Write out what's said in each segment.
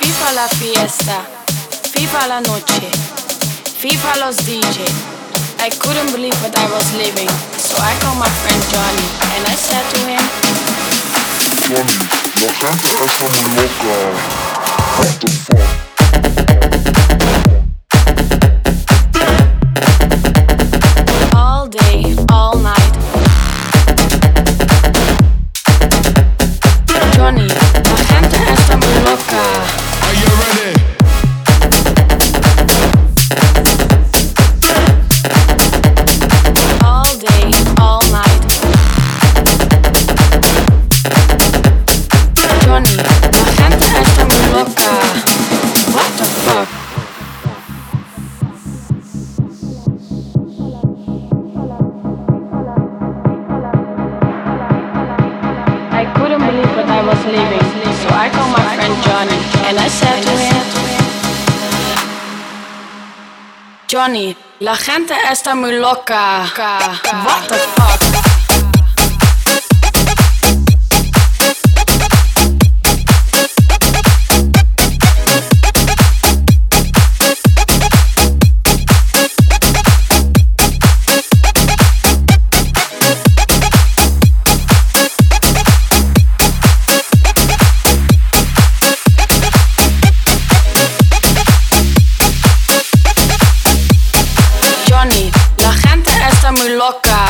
FIFA la fiesta, FIFA la noche, FIFA los DJ. I couldn't believe what I was living, so I called my friend Johnny and I said to him, Johnny, la gente está muy loca. What the fuck? I was living, so I called my friend Johnny and I said to him, Johnny, la gente está muy loca. What the fuck? Está muy loca.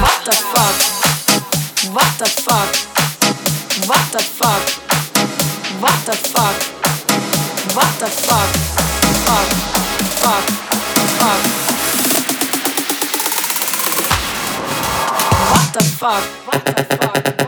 What the fuck? What the fuck? What the fuck? What the fuck? What the fuck? Fuck, fuck, fuck. What the fuck? What the fuck?